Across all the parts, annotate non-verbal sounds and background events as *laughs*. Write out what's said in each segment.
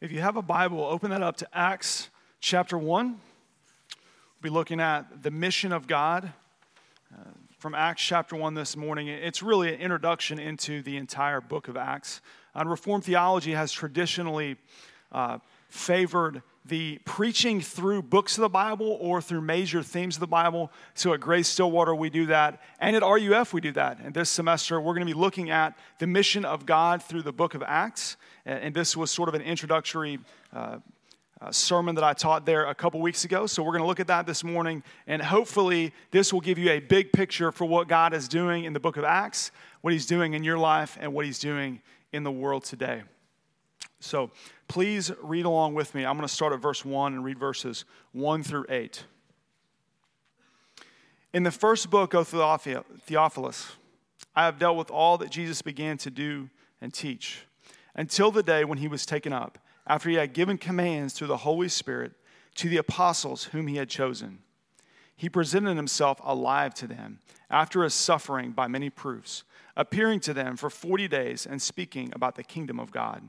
If you have a Bible, open that up to Acts chapter 1. We'll be looking at the mission of God uh, from Acts chapter 1 this morning. It's really an introduction into the entire book of Acts. And Reformed theology has traditionally uh, favored the preaching through books of the Bible or through major themes of the Bible. So at Grace Stillwater, we do that. And at RUF, we do that. And this semester, we're going to be looking at the mission of God through the book of Acts. And this was sort of an introductory uh, uh, sermon that I taught there a couple weeks ago. So we're going to look at that this morning. And hopefully, this will give you a big picture for what God is doing in the book of Acts, what He's doing in your life, and what He's doing in the world today. So please read along with me. I'm going to start at verse 1 and read verses 1 through 8. In the first book of Theophilus, I have dealt with all that Jesus began to do and teach until the day when he was taken up, after he had given commands through the Holy Spirit to the apostles whom he had chosen. He presented himself alive to them after his suffering by many proofs, appearing to them for 40 days and speaking about the kingdom of God.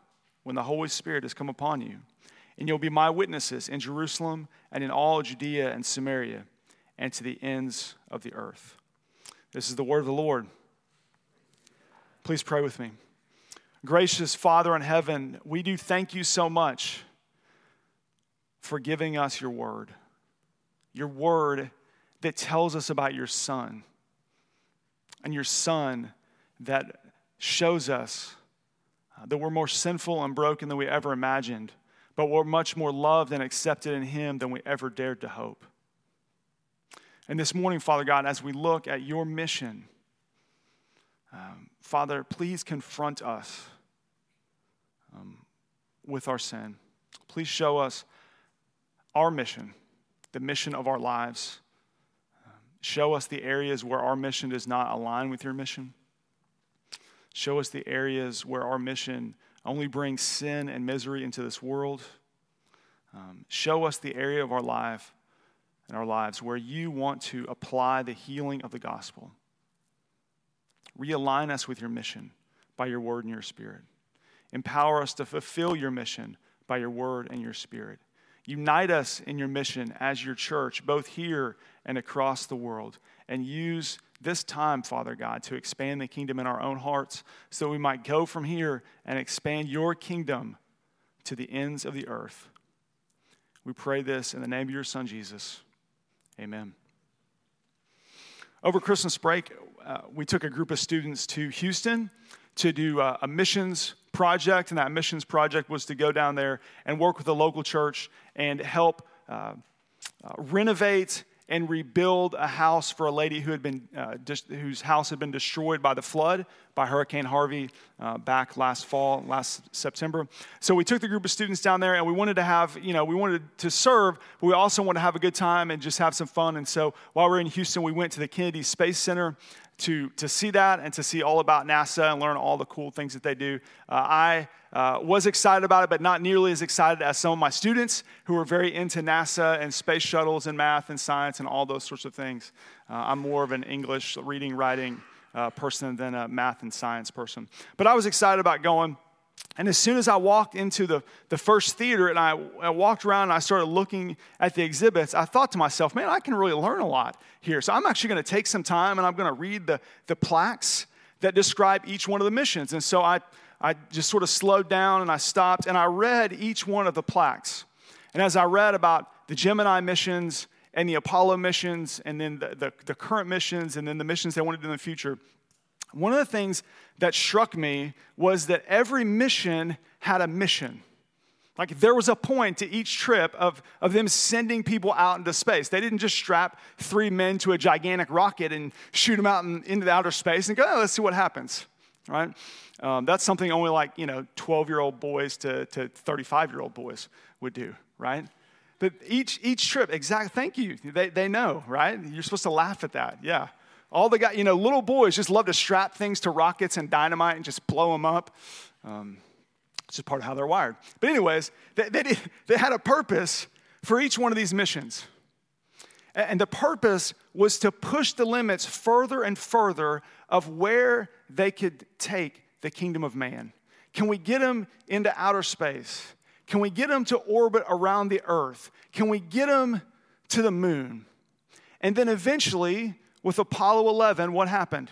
when the Holy Spirit has come upon you. And you'll be my witnesses in Jerusalem and in all Judea and Samaria and to the ends of the earth. This is the word of the Lord. Please pray with me. Gracious Father in heaven, we do thank you so much for giving us your word. Your word that tells us about your Son, and your Son that shows us that we're more sinful and broken than we ever imagined, but we're much more loved and accepted in Him than we ever dared to hope. And this morning, Father God, as we look at your mission, um, Father, please confront us um, with our sin. Please show us our mission, the mission of our lives. Um, show us the areas where our mission does not align with your mission. Show us the areas where our mission only brings sin and misery into this world. Um, show us the area of our life and our lives where you want to apply the healing of the gospel. Realign us with your mission by your word and your spirit. Empower us to fulfill your mission by your word and your spirit. Unite us in your mission as your church, both here and across the world, and use this time, Father God, to expand the kingdom in our own hearts so we might go from here and expand your kingdom to the ends of the earth. We pray this in the name of your Son, Jesus. Amen. Over Christmas break, uh, we took a group of students to Houston to do uh, a missions project, and that missions project was to go down there and work with the local church and help uh, uh renovate and rebuild a house for a lady who had been, uh, dis- whose house had been destroyed by the flood, by Hurricane Harvey uh, back last fall, last September. So we took the group of students down there and we wanted to have, you know, we wanted to serve, but we also wanted to have a good time and just have some fun. And so while we are in Houston, we went to the Kennedy Space Center to, to see that and to see all about NASA and learn all the cool things that they do. Uh, I uh, was excited about it, but not nearly as excited as some of my students who are very into NASA and space shuttles and math and science and all those sorts of things. Uh, I'm more of an English reading, writing uh, person than a math and science person. But I was excited about going. And as soon as I walked into the, the first theater and I, I, walked around and I started looking at the exhibits, I thought to myself, man, I can really learn a lot here. So I'm actually going to take some time and I'm going to read the, the plaques that describe each one of the missions. And so I, I just sort of slowed down and I stopped and I read each one of the plaques. And as I read about the Gemini missions and the Apollo missions and then the, the, the current missions and then the missions they want to do in the future, one of the things that struck me was that every mission had a mission. Like there was a point to each trip of, of them sending people out into space. They didn't just strap three men to a gigantic rocket and shoot them out in, into the outer space and go, oh, let's see what happens. right? Um, that's something only like, you know, 12 year old boys to 35 year old boys would do, right? But each, each trip, exact, thank you. They, they know, right? You're supposed to laugh at that, yeah. All the guys, you know, little boys just love to strap things to rockets and dynamite and just blow them up. Um, it's just part of how they're wired. But, anyways, they, they, did, they had a purpose for each one of these missions. And the purpose was to push the limits further and further of where they could take the kingdom of man. Can we get them into outer space? Can we get them to orbit around the earth? Can we get them to the moon? And then eventually, with Apollo 11, what happened?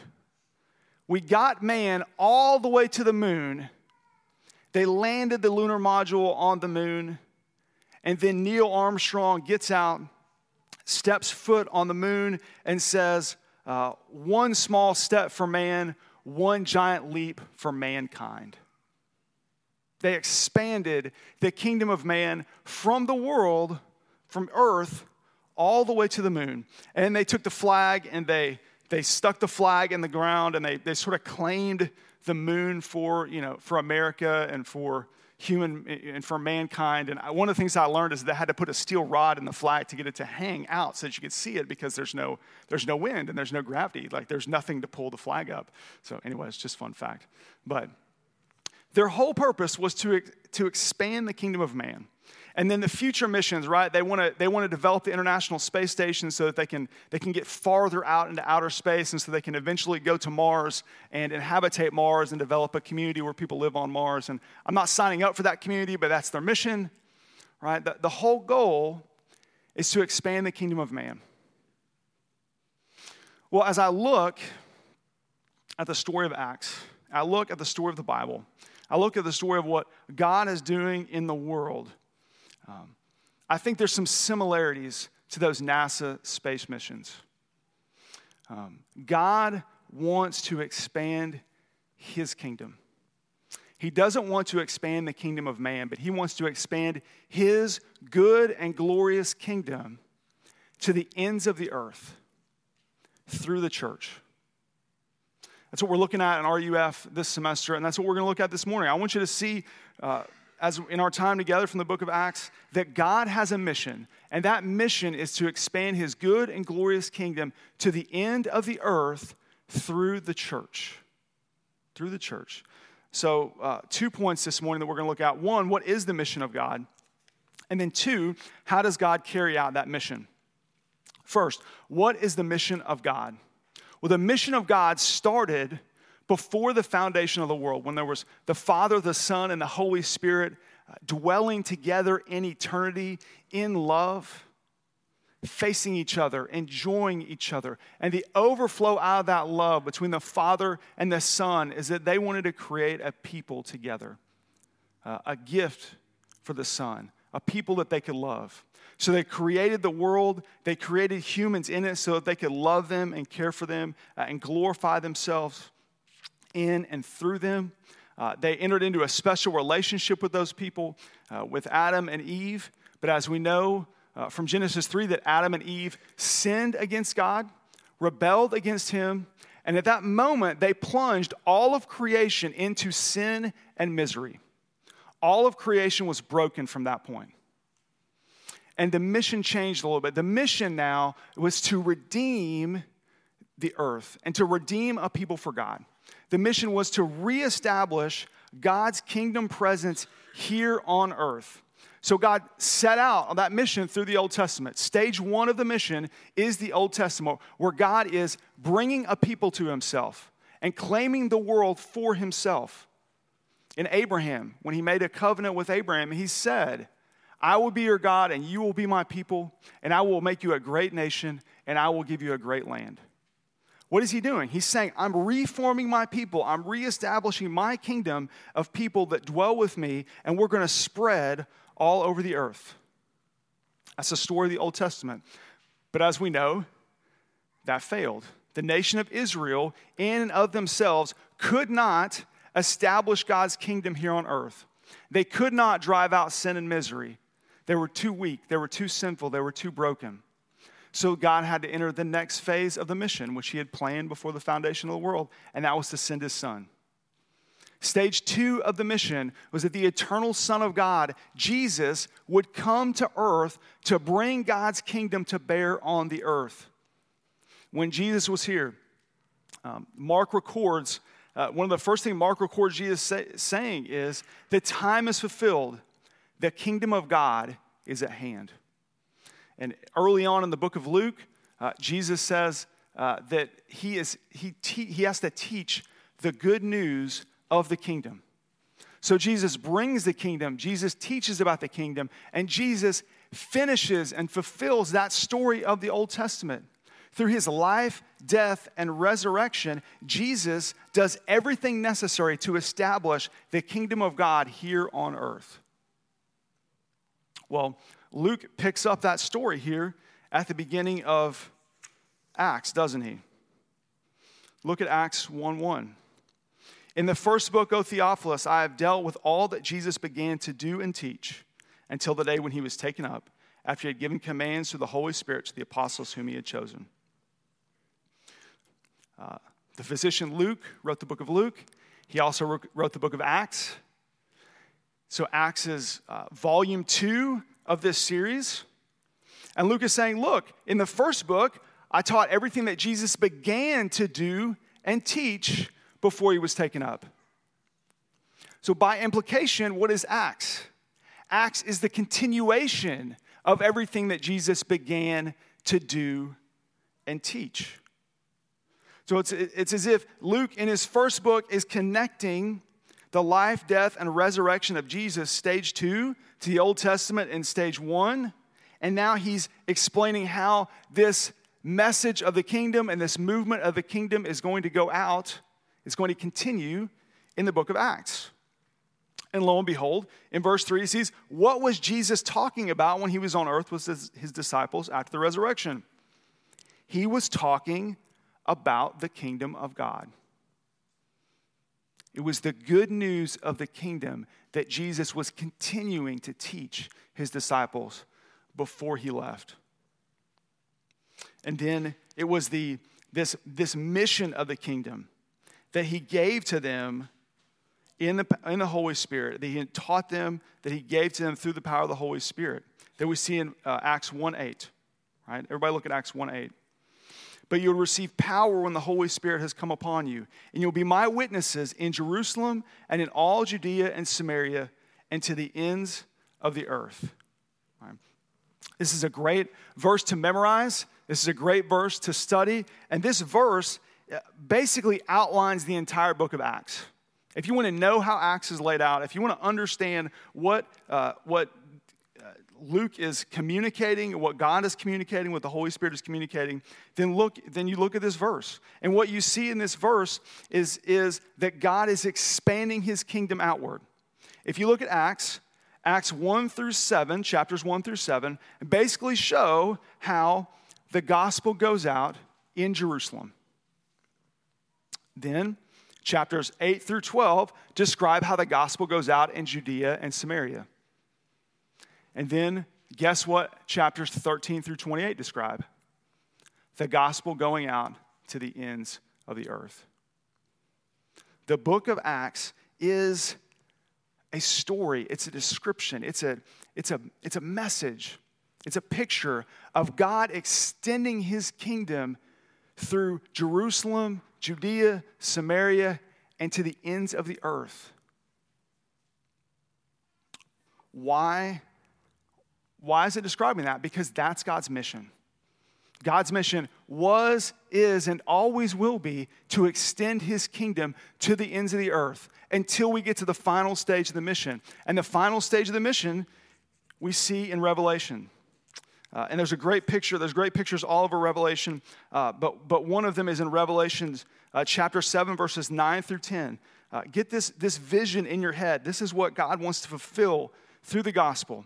We got man all the way to the moon. They landed the lunar module on the moon. And then Neil Armstrong gets out steps foot on the moon and says, uh, One small step for man, one giant leap for mankind. They expanded the kingdom of man from the world, from earth, all the way to the moon. And they took the flag and they, they stuck the flag in the ground and they, they sort of claimed the moon for, you know, for America and for human and for mankind. And one of the things I learned is they had to put a steel rod in the flag to get it to hang out so that you could see it because there's no, there's no wind and there's no gravity. Like there's nothing to pull the flag up. So, anyway, it's just fun fact. But their whole purpose was to, to expand the kingdom of man. And then the future missions, right? They want to they want to develop the International Space Station so that they can they can get farther out into outer space and so they can eventually go to Mars and inhabitate Mars and develop a community where people live on Mars. And I'm not signing up for that community, but that's their mission, right? The, the whole goal is to expand the kingdom of man. Well, as I look at the story of Acts, I look at the story of the Bible, I look at the story of what God is doing in the world um, I think there's some similarities to those NASA space missions. Um, God wants to expand his kingdom. He doesn't want to expand the kingdom of man, but he wants to expand his good and glorious kingdom to the ends of the earth through the church. That's what we're looking at in RUF this semester, and that's what we're going to look at this morning. I want you to see uh, as in our time together from the book of Acts, that God has a mission, and that mission is to expand his good and glorious kingdom to the end of the earth through the church. Through the church. So, uh, two points this morning that we're going to look at. One, what is the mission of God? And then, two, how does God carry out that mission? First, what is the mission of God? Well, the mission of God started before the foundation of the world, when there was the Father, the Son, and the Holy Spirit uh, dwelling together in eternity in love, facing each other, enjoying each other. And the overflow out of that love between the Father and the Son is that they wanted to create a people together, uh, a gift for the Son, a people that they could love. So they created the world, they created humans in it so that they could love them and care for them uh, and glorify themselves in and through them. Uh, they entered into a special relationship with those people, uh, with Adam and Eve. But as we know uh, from Genesis 3, that Adam and Eve sinned against God, rebelled against Him, and at that moment, they plunged all of creation into sin and misery. All of creation was broken from that point. And the mission changed a little bit. The mission now was to redeem the earth and to redeem a people for God. The mission was to reestablish God's kingdom presence here on earth. So God set out on that mission through the Old Testament. Stage one of the mission is the Old Testament, where God is bringing a people to himself and claiming the world for himself. In Abraham, when he made a covenant with Abraham, he said, I will be your God, and you will be my people, and I will make you a great nation, and I will give you a great land. What is he doing? He's saying, I'm reforming my people. I'm reestablishing my kingdom of people that dwell with me, and we're going to spread all over the earth. That's the story of the Old Testament. But as we know, that failed. The nation of Israel, in and of themselves, could not establish God's kingdom here on earth. They could not drive out sin and misery. They were too weak, they were too sinful, they were too broken. So God had to enter the next phase of the mission, which he had planned before the foundation of the world, and that was to send his son. Stage two of the mission was that the eternal Son of God, Jesus, would come to earth to bring God's kingdom to bear on the earth. When Jesus was here, um, Mark records, uh, one of the first things Mark records Jesus say, saying is, The time is fulfilled, the kingdom of God is at hand. And early on in the book of Luke, uh, Jesus says uh, that he, is, he, te- he has to teach the good news of the kingdom. So Jesus brings the kingdom, Jesus teaches about the kingdom, and Jesus finishes and fulfills that story of the Old Testament. Through his life, death, and resurrection, Jesus does everything necessary to establish the kingdom of God here on earth. Well, Luke picks up that story here at the beginning of Acts, doesn't he? Look at Acts 1 1. In the first book, O Theophilus, I have dealt with all that Jesus began to do and teach until the day when he was taken up, after he had given commands through the Holy Spirit to the apostles whom he had chosen. Uh, the physician Luke wrote the book of Luke. He also wrote the book of Acts. So, Acts is uh, volume two of this series. And Luke is saying, Look, in the first book, I taught everything that Jesus began to do and teach before he was taken up. So, by implication, what is Acts? Acts is the continuation of everything that Jesus began to do and teach. So, it's, it's as if Luke, in his first book, is connecting the life, death, and resurrection of Jesus, stage two, to the Old Testament in stage one. And now he's explaining how this message of the kingdom and this movement of the kingdom is going to go out is going to continue in the book of Acts. And lo and behold, in verse 3, he sees what was Jesus talking about when he was on earth with his, his disciples after the resurrection? He was talking about the kingdom of God. It was the good news of the kingdom that Jesus was continuing to teach his disciples before he left. And then it was the, this, this mission of the kingdom that he gave to them in the, in the Holy Spirit, that he had taught them, that he gave to them through the power of the Holy Spirit, that we see in uh, Acts 1 8. Right? Everybody look at Acts 1 8. But you'll receive power when the Holy Spirit has come upon you, and you'll be my witnesses in Jerusalem and in all Judea and Samaria and to the ends of the earth. This is a great verse to memorize. This is a great verse to study. And this verse basically outlines the entire book of Acts. If you want to know how Acts is laid out, if you want to understand what, uh, what uh, Luke is communicating, what God is communicating, what the Holy Spirit is communicating, then look, then you look at this verse. And what you see in this verse is, is that God is expanding his kingdom outward. If you look at Acts, Acts 1 through 7, chapters 1 through 7, basically show how the gospel goes out in Jerusalem. Then, chapters 8 through 12 describe how the gospel goes out in Judea and Samaria. And then, guess what chapters 13 through 28 describe? The gospel going out to the ends of the earth. The book of Acts is a story, it's a description, it's a, it's a, it's a message, it's a picture of God extending his kingdom through Jerusalem Judea, Samaria, and to the ends of the earth. Why? Why is it describing that? Because that's God's mission. God's mission was, is, and always will be to extend his kingdom to the ends of the earth until we get to the final stage of the mission. And the final stage of the mission we see in Revelation. Uh, and there's a great picture, there's great pictures all over Revelation, uh, but, but one of them is in Revelation uh, chapter 7, verses 9 through 10. Uh, get this, this vision in your head. This is what God wants to fulfill through the gospel.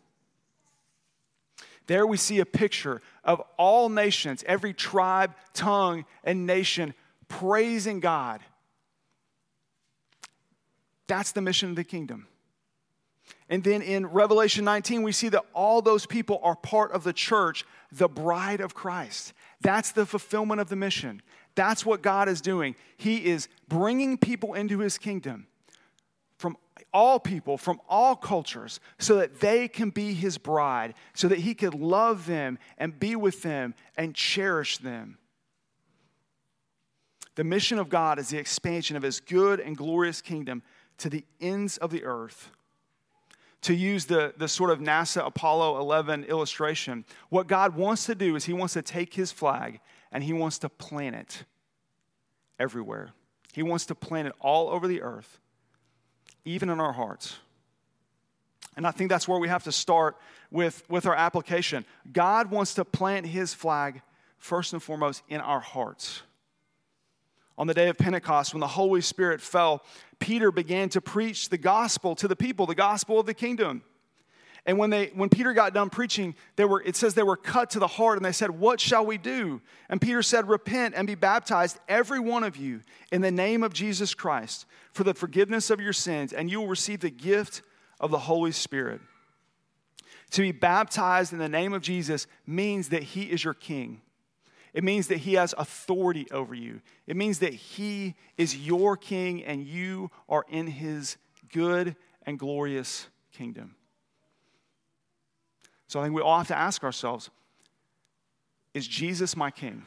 There we see a picture of all nations, every tribe, tongue, and nation praising God. That's the mission of the kingdom. And then in Revelation 19, we see that all those people are part of the church, the bride of Christ. That's the fulfillment of the mission. That's what God is doing. He is bringing people into his kingdom all people, from all cultures, so that they can be his bride, so that he could love them and be with them and cherish them. The mission of God is the expansion of his good and glorious kingdom to the ends of the earth to use the, the sort of NASA Apollo 11 illustration, what God wants to do is He wants to take His flag and He wants to plant it everywhere. He wants to plant it all over the earth, even in our hearts. And I think that's where we have to start with, with our application. God wants to plant His flag first and foremost in our hearts. On the day of Pentecost, when the Holy Spirit fell, Peter began to preach the gospel to the people, the gospel of the kingdom. And when, they, when Peter got done preaching, they were, it says they were cut to the heart and they said, What shall we do? And Peter said, Repent and be baptized, every one of you, in the name of Jesus Christ, for the forgiveness of your sins, and you will receive the gift of the Holy Spirit. To be baptized in the name of Jesus means that he is your king. It means that he has authority over you. It means that he is your king and you are in his good and glorious kingdom. So I think we all have to ask ourselves is Jesus my king?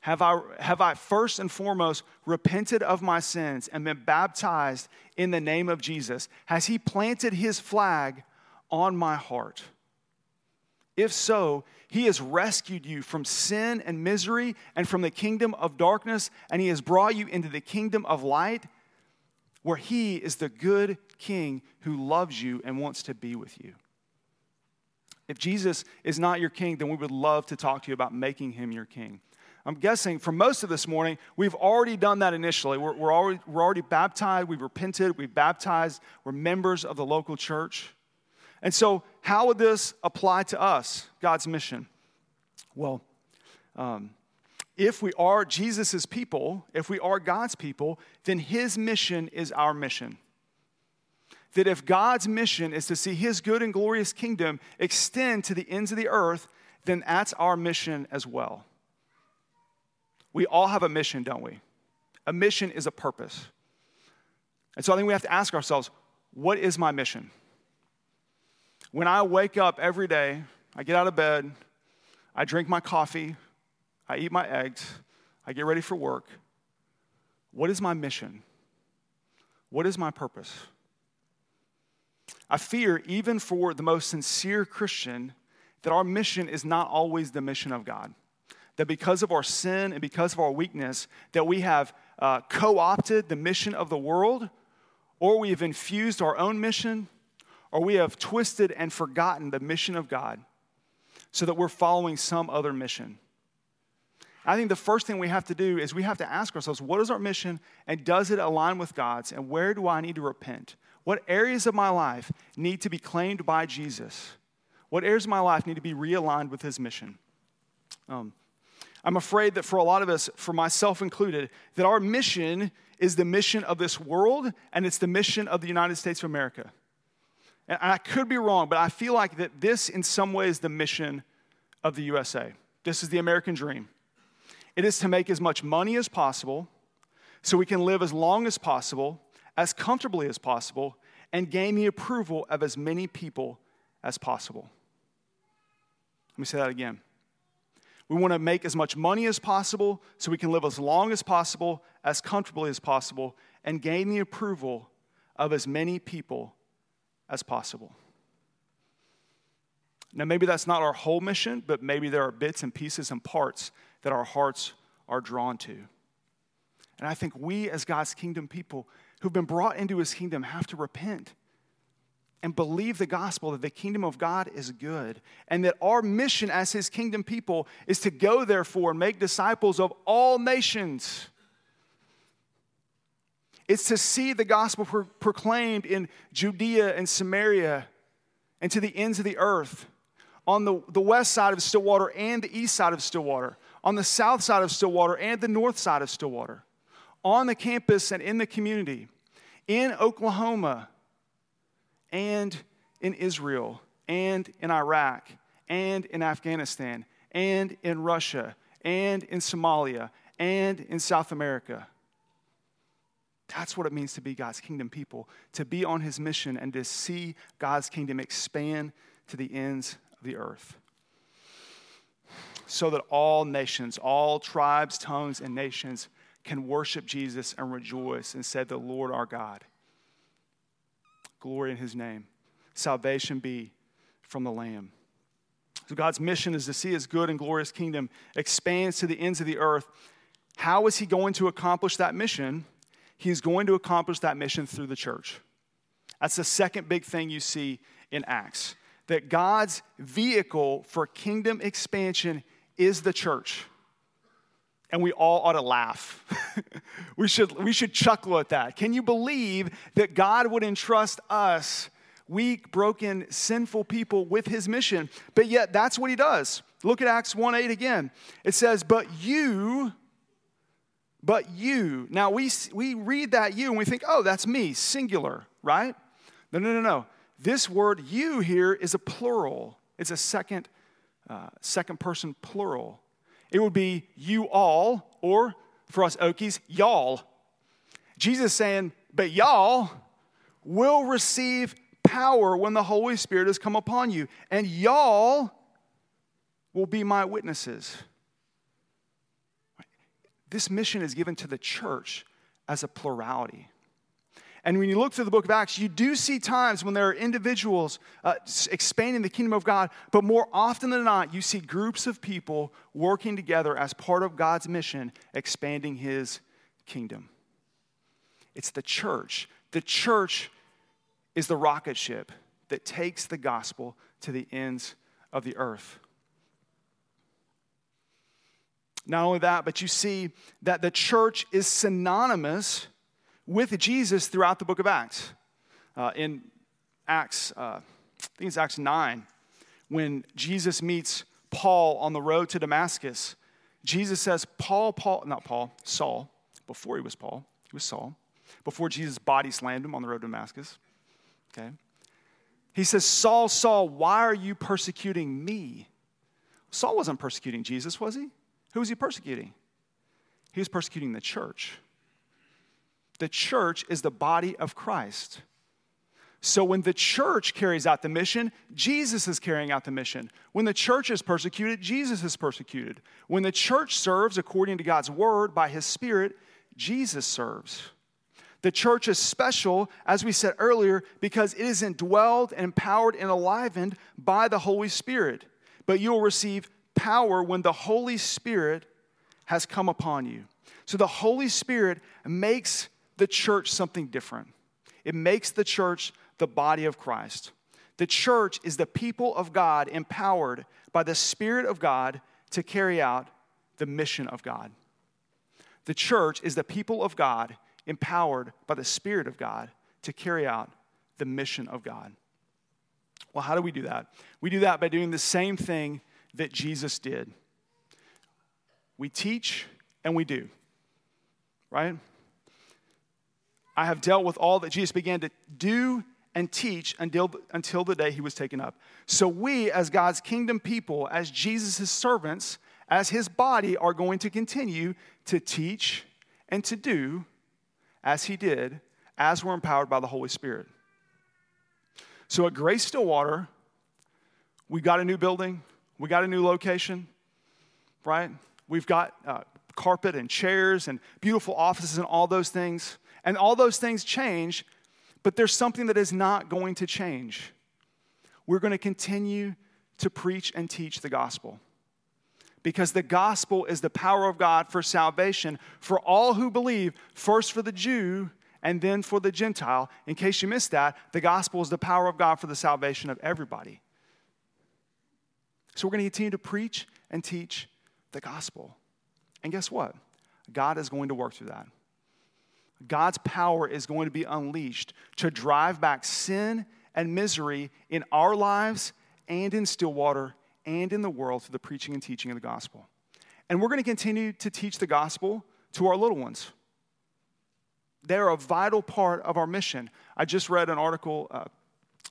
Have I, have I first and foremost repented of my sins and been baptized in the name of Jesus? Has he planted his flag on my heart? If so, he has rescued you from sin and misery and from the kingdom of darkness, and he has brought you into the kingdom of light, where he is the good king who loves you and wants to be with you. If Jesus is not your king, then we would love to talk to you about making him your king. I'm guessing for most of this morning, we've already done that initially. We're, we're, already, we're already baptized, we've repented, we've baptized, we're members of the local church. And so, how would this apply to us, God's mission? Well, um, if we are Jesus' people, if we are God's people, then his mission is our mission. That if God's mission is to see his good and glorious kingdom extend to the ends of the earth, then that's our mission as well. We all have a mission, don't we? A mission is a purpose. And so I think we have to ask ourselves what is my mission? When I wake up every day, I get out of bed, I drink my coffee, I eat my eggs, I get ready for work. What is my mission? What is my purpose? I fear, even for the most sincere Christian, that our mission is not always the mission of God. That because of our sin and because of our weakness, that we have uh, co opted the mission of the world, or we have infused our own mission or we have twisted and forgotten the mission of God so that we're following some other mission. I think the first thing we have to do is we have to ask ourselves what is our mission and does it align with God's? And where do I need to repent? What areas of my life need to be claimed by Jesus? What areas of my life need to be realigned with his mission? Um, I'm afraid that for a lot of us, for myself included, that our mission is the mission of this world and it's the mission of the United States of America. And I could be wrong, but I feel like that this, in some way, is the mission of the USA. This is the American dream. It is to make as much money as possible so we can live as long as possible, as comfortably as possible, and gain the approval of as many people as possible. Let me say that again. We want to make as much money as possible so we can live as long as possible, as comfortably as possible, and gain the approval of as many people as possible. Now, maybe that's not our whole mission, but maybe there are bits and pieces and parts that our hearts are drawn to. And I think we, as God's kingdom people who've been brought into his kingdom, have to repent and believe the gospel that the kingdom of God is good and that our mission as his kingdom people is to go, therefore, and make disciples of all nations. It's to see the gospel pro- proclaimed in Judea and Samaria and to the ends of the earth, on the, the west side of Stillwater and the east side of Stillwater, on the south side of Stillwater and the north side of Stillwater, on the campus and in the community, in Oklahoma and in Israel and in Iraq and in Afghanistan and in Russia and in Somalia and in South America. That's what it means to be God's kingdom people, to be on his mission and to see God's kingdom expand to the ends of the earth. So that all nations, all tribes, tongues, and nations can worship Jesus and rejoice and say, The Lord our God. Glory in his name. Salvation be from the Lamb. So God's mission is to see his good and glorious kingdom expands to the ends of the earth. How is he going to accomplish that mission? He's going to accomplish that mission through the church. That's the second big thing you see in Acts. That God's vehicle for kingdom expansion is the church. And we all ought to laugh. *laughs* we, should, we should chuckle at that. Can you believe that God would entrust us weak, broken, sinful people with his mission. But yet, that's what he does. Look at Acts 1 8 again. It says, But you, but you. Now, we, we read that you and we think, oh, that's me, singular, right? No, no, no, no. This word you here is a plural, it's a second, uh, second person plural. It would be you all, or for us Okies, y'all. Jesus saying, but y'all will receive power when the Holy Spirit has come upon you, and y'all will be my witnesses. This mission is given to the church as a plurality. And when you look through the book of Acts, you do see times when there are individuals uh, expanding the kingdom of God, but more often than not, you see groups of people working together as part of God's mission, expanding his kingdom. It's the church. The church is the rocket ship that takes the gospel to the ends of the earth. Not only that, but you see that the church is synonymous with Jesus throughout the book of Acts. Uh, in Acts, uh, I think it's Acts 9, when Jesus meets Paul on the road to Damascus, Jesus says, Paul, Paul, not Paul, Saul, before he was Paul, he was Saul, before Jesus' body slammed him on the road to Damascus. Okay? He says, Saul, Saul, why are you persecuting me? Saul wasn't persecuting Jesus, was he? Who was he persecuting? He was persecuting the church. The church is the body of Christ. So when the church carries out the mission, Jesus is carrying out the mission. When the church is persecuted, Jesus is persecuted. When the church serves according to God's word by his spirit, Jesus serves. The church is special, as we said earlier, because it is indwelled and empowered and enlivened by the Holy Spirit. But you will receive power when the Holy Spirit has come upon you. So the Holy Spirit makes the church something different. It makes the church the body of Christ. The church is the people of God empowered by the Spirit of God to carry out the mission of God. The church is the people of God empowered by the Spirit of God to carry out the mission of God. Well, how do we do that? We do that by doing the same thing that Jesus did. We teach and we do, right? I have dealt with all that Jesus began to do and teach until, until the day he was taken up. So, we, as God's kingdom people, as Jesus' servants, as his body, are going to continue to teach and to do as he did, as we're empowered by the Holy Spirit. So at Grace Stillwater, we got a new building, we got a new location, right? We've got uh, carpet and chairs and beautiful offices and all those things. And all those things change, but there's something that is not going to change. We're going to continue to preach and teach the gospel because the gospel is the power of God for salvation for all who believe, first for the Jew and then for the Gentile. In case you missed that, the gospel is the power of God for the salvation of everybody. So we're going to continue to preach and teach the gospel. And guess what? God is going to work through that. God's power is going to be unleashed to drive back sin and misery in our lives and in Stillwater and in the world through the preaching and teaching of the gospel. And we're going to continue to teach the gospel to our little ones. They're a vital part of our mission. I just read an article uh,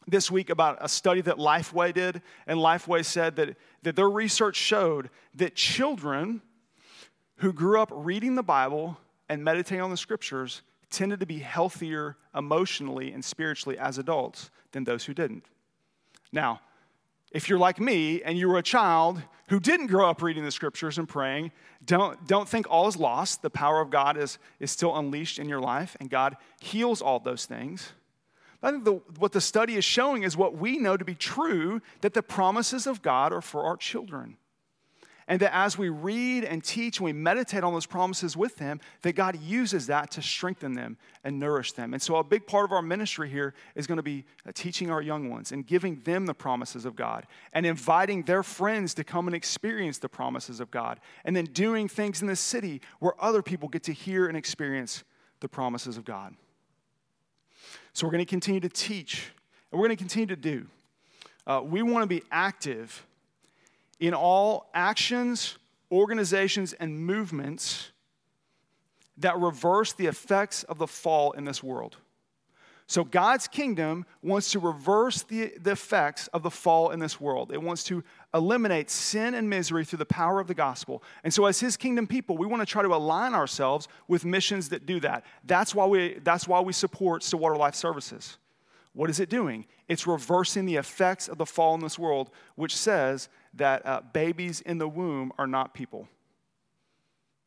this week about a study that Lifeway did, and Lifeway said that, that their research showed that children who grew up reading the Bible and meditating on the scriptures tended to be healthier emotionally and spiritually as adults than those who didn't. Now, if you're like me and you were a child who didn't grow up reading the scriptures and praying, don't, don't think all is lost. The power of God is, is still unleashed in your life, and God heals all those things. But I think the, what the study is showing is what we know to be true that the promises of God are for our children. And that as we read and teach and we meditate on those promises with them, that God uses that to strengthen them and nourish them. And so, a big part of our ministry here is going to be uh, teaching our young ones and giving them the promises of God and inviting their friends to come and experience the promises of God. And then doing things in the city where other people get to hear and experience the promises of God. So, we're going to continue to teach and we're going to continue to do. Uh, we want to be active in all actions, organizations, and movements that reverse the effects of the fall in this world. So, God's kingdom wants to reverse the, the effects of the fall in this world. It wants to eliminate sin and misery through the power of the gospel. And so, as His kingdom people, we want to try to align ourselves with missions that do that. That's why we, that's why we support Stillwater Life Services. What is it doing? It's reversing the effects of the fall in this world, which says that uh, babies in the womb are not people.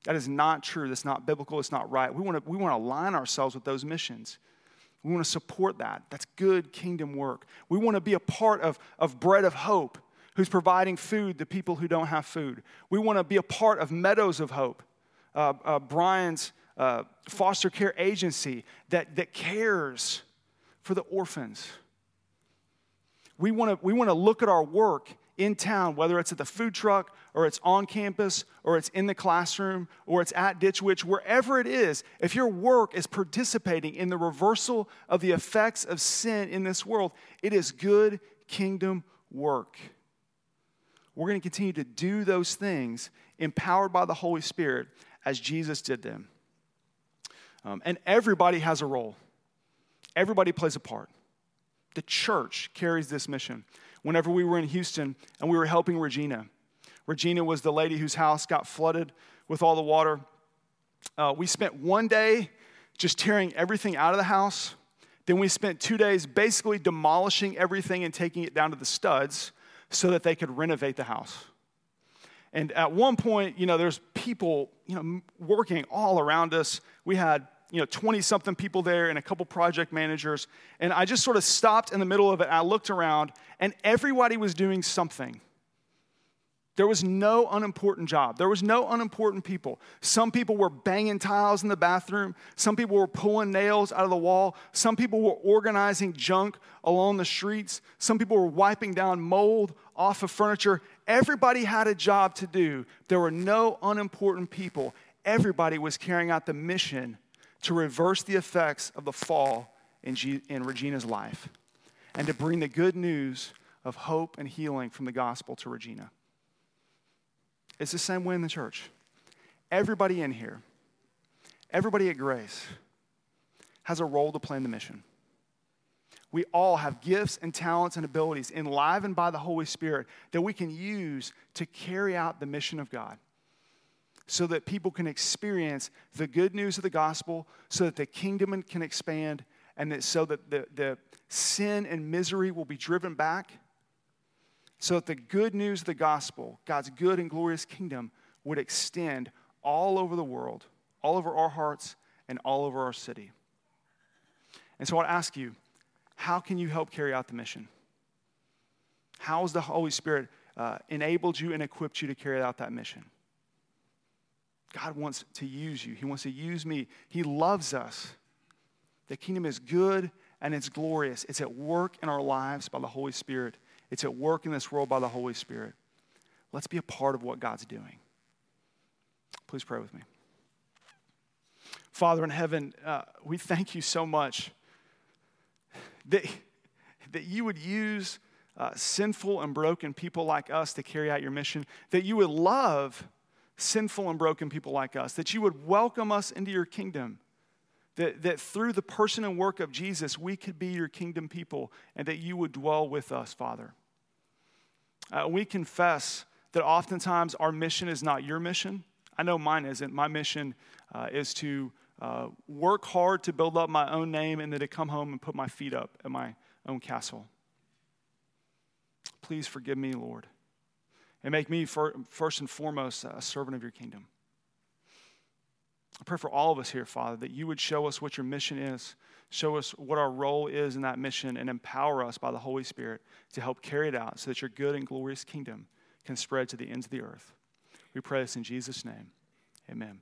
That is not true. That's not biblical. It's not right. We want to we want to align ourselves with those missions. We want to support that. That's good kingdom work. We want to be a part of, of Bread of Hope, who's providing food to people who don't have food. We want to be a part of Meadows of Hope, uh, uh, Brian's uh, foster care agency that, that cares for the orphans. We want to we want to look at our work in town, whether it's at the food truck or it's on campus or it's in the classroom or it's at Ditch Witch, wherever it is, if your work is participating in the reversal of the effects of sin in this world, it is good kingdom work. We're going to continue to do those things empowered by the Holy Spirit as Jesus did them. Um, and everybody has a role, everybody plays a part. The church carries this mission whenever we were in Houston and we were helping Regina. Regina was the lady whose house got flooded with all the water. Uh, we spent one day just tearing everything out of the house. Then we spent two days basically demolishing everything and taking it down to the studs so that they could renovate the house. And at one point, you know, there's people, you know, working all around us. We had you know 20 something people there and a couple project managers and i just sort of stopped in the middle of it i looked around and everybody was doing something. There was no unimportant job. There was no unimportant people. Some people were banging tiles in the bathroom. Some people were pulling nails out of the wall. Some people were organizing junk along the streets. Some people were wiping down mold off of furniture. Everybody had a job to do. There were no unimportant people. Everybody was carrying out the mission to reverse the effects of the fall in, G- in Regina's life and to bring the good news of hope and healing from the gospel to Regina. It's the same way in the church. Everybody in here, everybody at Grace, has a role to play in the mission. We all have gifts and talents and abilities enlivened by the Holy Spirit that we can use to carry out the mission of God so that people can experience the good news of the gospel, so that the kingdom can expand, and that so that the, the sin and misery will be driven back, so that the good news of the gospel, God's good and glorious kingdom, would extend all over the world, all over our hearts, and all over our city. And so I ask you, how can you help carry out the mission? How has the Holy Spirit uh, enabled you and equipped you to carry out that mission? God wants to use you. He wants to use me. He loves us. The kingdom is good and it's glorious. It's at work in our lives by the Holy Spirit, it's at work in this world by the Holy Spirit. Let's be a part of what God's doing. Please pray with me. Father in heaven, uh, we thank you so much that, that you would use uh, sinful and broken people like us to carry out your mission, that you would love sinful and broken people like us, that you would welcome us into your kingdom, that, that through the person and work of Jesus, we could be your kingdom people, and that you would dwell with us, Father. Uh, we confess that oftentimes our mission is not your mission. I know mine isn't. My mission uh, is to uh, work hard to build up my own name and then to come home and put my feet up at my own castle. Please forgive me, Lord, and make me first and foremost a servant of your kingdom. I pray for all of us here, Father, that you would show us what your mission is, show us what our role is in that mission, and empower us by the Holy Spirit to help carry it out so that your good and glorious kingdom can spread to the ends of the earth. We pray this in Jesus' name. Amen.